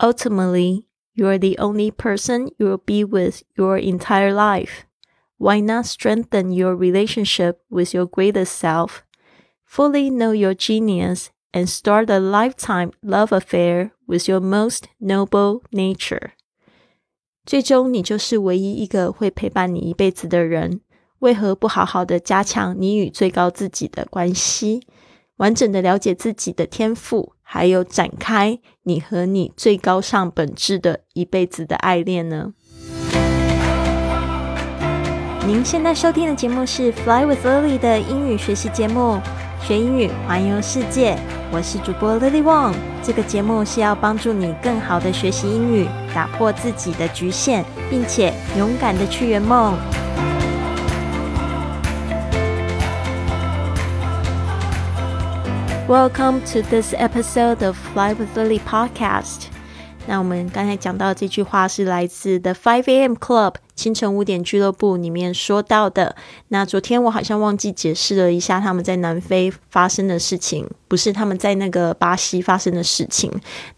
Ultimately, you're the only person you'll be with your entire life. Why not strengthen your relationship with your greatest self? Fully know your genius and start a lifetime love affair with your most noble nature. 最终，你就是唯一一个会陪伴你一辈子的人。为何不好好的加强你与最高自己的关系， 完整的了解自己的天赋，还有展开你和你最高尚本质的一辈子的爱恋呢？您现在收听的节目是《Fly with Lily》的英语学习节目，学英语环游世界。我是主播 Lily Wong。这个节目是要帮助你更好的学习英语，打破自己的局限，并且勇敢的去圆梦。Welcome to this episode of Fly with Lily podcast。那我们刚才讲到这句话是来自 The Five A.M. Club 清晨五点俱乐部里面说到的。那昨天我好像忘记解释了一下他们在南非发生的事情，不是他们在那个巴西发生的事情。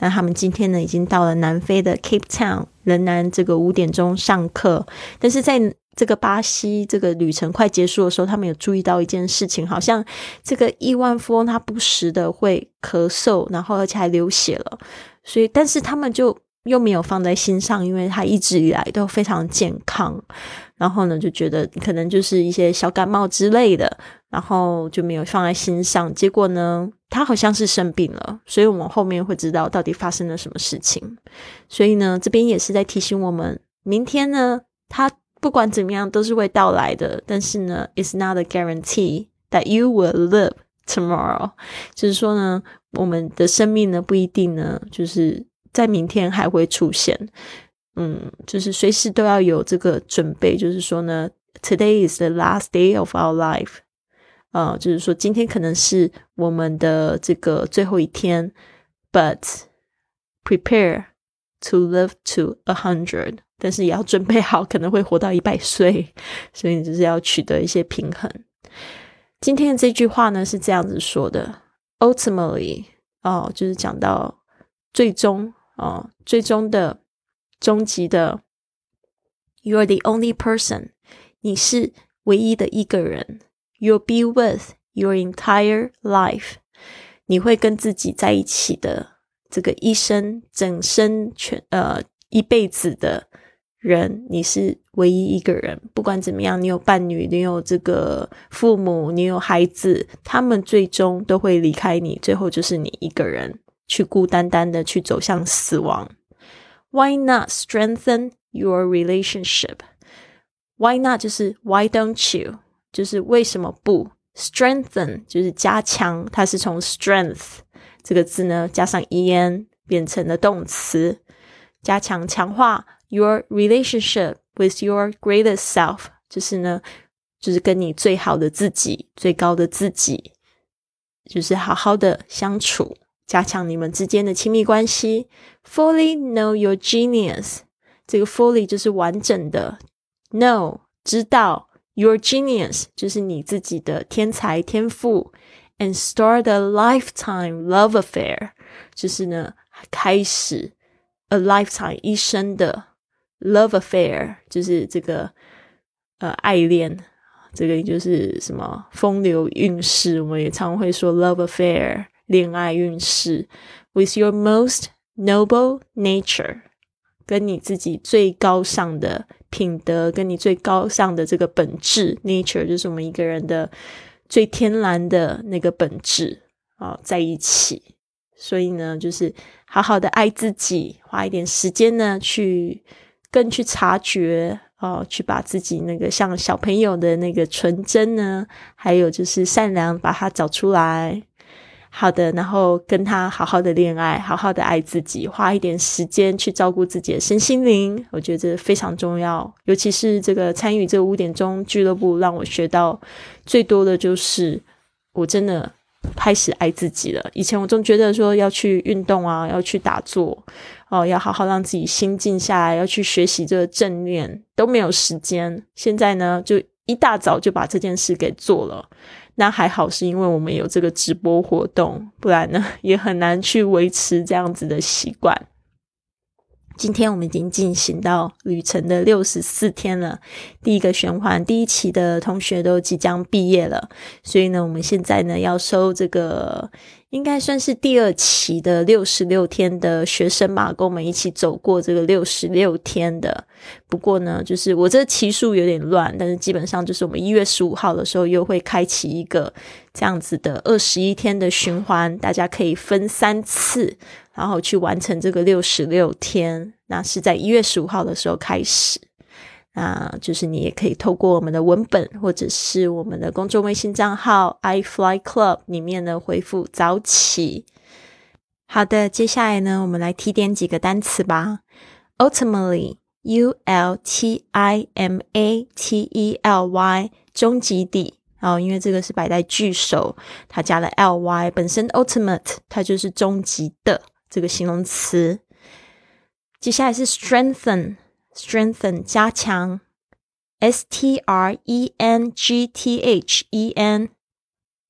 那他们今天呢已经到了南非的 Cape Town，仍然这个五点钟上课，但是在这个巴西这个旅程快结束的时候，他们有注意到一件事情，好像这个亿万富翁他不时的会咳嗽，然后而且还流血了。所以，但是他们就又没有放在心上，因为他一直以来都非常健康。然后呢，就觉得可能就是一些小感冒之类的，然后就没有放在心上。结果呢，他好像是生病了，所以我们后面会知道到底发生了什么事情。所以呢，这边也是在提醒我们，明天呢，他。不管怎么样，都是会到来的。但是呢，it's not a guarantee that you will live tomorrow。就是说呢，我们的生命呢，不一定呢，就是在明天还会出现。嗯，就是随时都要有这个准备。就是说呢，today is the last day of our life。啊，就是说今天可能是我们的这个最后一天，but prepare To live to a hundred。但是也要准备好，可能会活到一百岁，所以你就是要取得一些平衡。今天的这句话呢是这样子说的：ultimately，哦，就是讲到最终，哦，最终的、终极的，You are the only person，你是唯一的一个人，you'll be with your entire life，你会跟自己在一起的这个一生、整生全呃一辈子的。人，你是唯一一个人。不管怎么样，你有伴侣，你有这个父母，你有孩子，他们最终都会离开你，最后就是你一个人去孤单单的去走向死亡。Why not strengthen your relationship? Why not 就是 Why don't you？就是为什么不 strengthen？就是加强，它是从 strength 这个字呢加上 en 变成了动词，加强强化。Your relationship with your greatest self，就是呢，就是跟你最好的自己、最高的自己，就是好好的相处，加强你们之间的亲密关系。Fully know your genius，这个 fully 就是完整的 know 知道 your genius 就是你自己的天才天赋 ，and start a lifetime love affair，就是呢开始 a lifetime 一生的。Love affair 就是这个呃爱恋，这个就是什么风流韵事，我们也常会说 love affair 恋爱运势。With your most noble nature，跟你自己最高尚的品德，跟你最高尚的这个本质 nature，就是我们一个人的 最天然的那个本质啊，在一起。所以呢，就是好好的爱自己，花一点时间呢去。更去察觉哦，去把自己那个像小朋友的那个纯真呢，还有就是善良，把它找出来。好的，然后跟他好好的恋爱，好好的爱自己，花一点时间去照顾自己的身心灵，我觉得这非常重要。尤其是这个参与这五点钟俱乐部，让我学到最多的就是，我真的。开始爱自己了。以前我总觉得说要去运动啊，要去打坐，哦，要好好让自己心静下来，要去学习这个正念，都没有时间。现在呢，就一大早就把这件事给做了。那还好，是因为我们有这个直播活动，不然呢，也很难去维持这样子的习惯。今天我们已经进行到旅程的六十四天了，第一个循环第一期的同学都即将毕业了，所以呢，我们现在呢要收这个应该算是第二期的六十六天的学生嘛，跟我们一起走过这个六十六天的。不过呢，就是我这期数有点乱，但是基本上就是我们一月十五号的时候又会开启一个这样子的二十一天的循环，大家可以分三次。然后去完成这个六十六天，那是在一月十五号的时候开始。那就是你也可以透过我们的文本，或者是我们的公众微信账号 i fly club 里面呢回复早起。好的，接下来呢，我们来提点几个单词吧。Ultimately，U L T I M A T E L Y，终极地。哦，因为这个是摆在句首，它加了 L Y，本身 ultimate 它就是终极的。这个形容词，接下来是 strengthen，strengthen 加强，s t r e n g t h e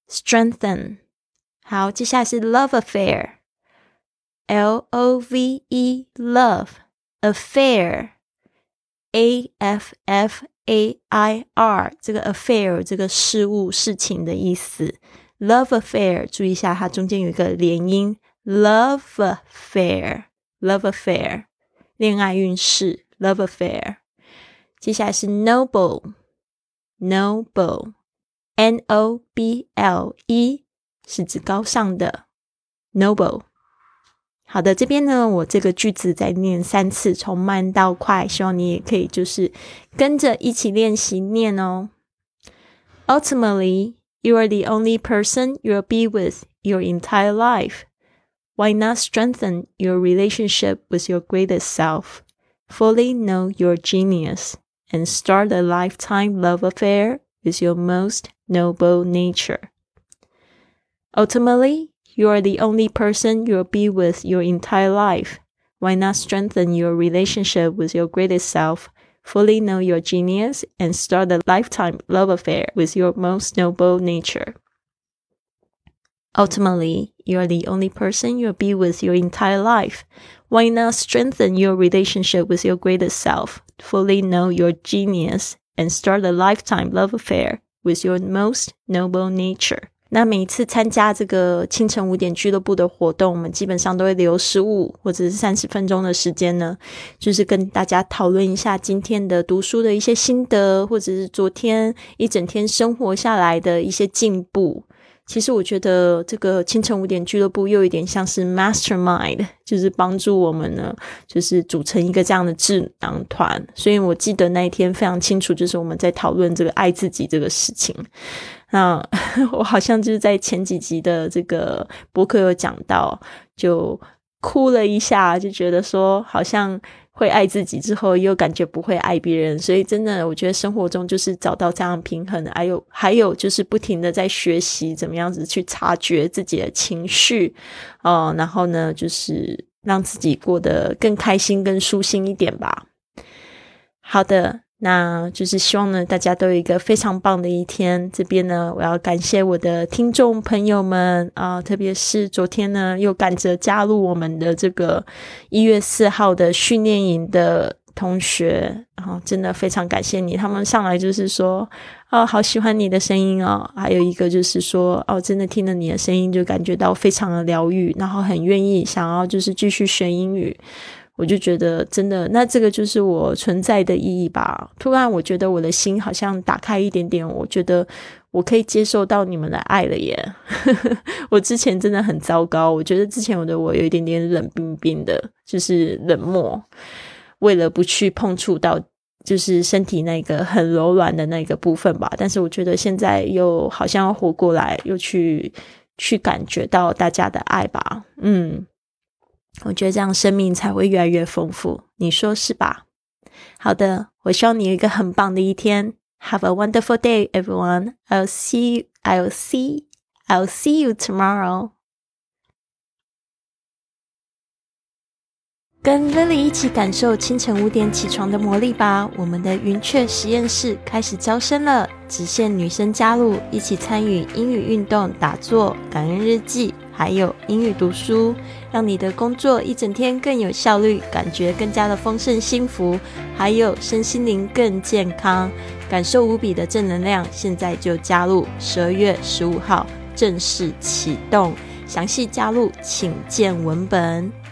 n，strengthen。好，接下来是 love affair，l o v e love affair，a f f a i r，这个 affair 这个事物事情的意思，love affair，注意一下它中间有一个连音。Love affair, love affair，恋爱运势。Love affair，接下来是 noble，noble，n o b l e，是指高尚的。Noble，好的，这边呢，我这个句子再念三次，从慢到快，希望你也可以就是跟着一起练习念哦。Ultimately, you are the only person you'll be with your entire life. Why not strengthen your relationship with your greatest self, fully know your genius, and start a lifetime love affair with your most noble nature? Ultimately, you are the only person you'll be with your entire life. Why not strengthen your relationship with your greatest self, fully know your genius, and start a lifetime love affair with your most noble nature? Ultimately, you are the only person you'll be with your entire life. Why not strengthen your relationship with your greatest self, fully know your genius, and start a lifetime love affair with your most noble nature? 那每一次参加这个清晨五点俱乐部的活动，我们基本上都会留十五或者是三十分钟的时间呢，就是跟大家讨论一下今天的读书的一些心得，或者是昨天一整天生活下来的一些进步。 其实我觉得这个清晨五点俱乐部又有点像是 mastermind，就是帮助我们呢，就是组成一个这样的智囊团。所以我记得那一天非常清楚，就是我们在讨论这个爱自己这个事情。那 我好像就是在前几集的这个博客有讲到，就哭了一下，就觉得说好像。会爱自己之后，又感觉不会爱别人，所以真的，我觉得生活中就是找到这样平衡。还有，还有就是不停的在学习怎么样子去察觉自己的情绪，哦，然后呢，就是让自己过得更开心、更舒心一点吧。好的。那就是希望呢，大家都有一个非常棒的一天。这边呢，我要感谢我的听众朋友们啊，特别是昨天呢，又赶着加入我们的这个一月四号的训练营的同学，然后真的非常感谢你。他们上来就是说，哦，好喜欢你的声音哦。还有一个就是说，哦，真的听了你的声音就感觉到非常的疗愈，然后很愿意想要就是继续学英语。我就觉得真的，那这个就是我存在的意义吧。突然，我觉得我的心好像打开一点点，我觉得我可以接受到你们的爱了耶。我之前真的很糟糕，我觉得之前我的我有一点点冷冰冰的，就是冷漠，为了不去碰触到就是身体那个很柔软的那个部分吧。但是我觉得现在又好像要活过来，又去去感觉到大家的爱吧。嗯。我觉得这样生命才会越来越丰富，你说是吧？好的，我希望你有一个很棒的一天。Have a wonderful day, everyone. I'll see. I'll see. I'll see you tomorrow. 跟 Lily 一起感受清晨五点起床的魔力吧！我们的云雀实验室开始招生了，只限女生加入，一起参与英语运动、打坐、感恩日记，还有英语读书，让你的工作一整天更有效率，感觉更加的丰盛幸福，还有身心灵更健康，感受无比的正能量。现在就加入，十二月十五号正式启动，详细加入请见文本。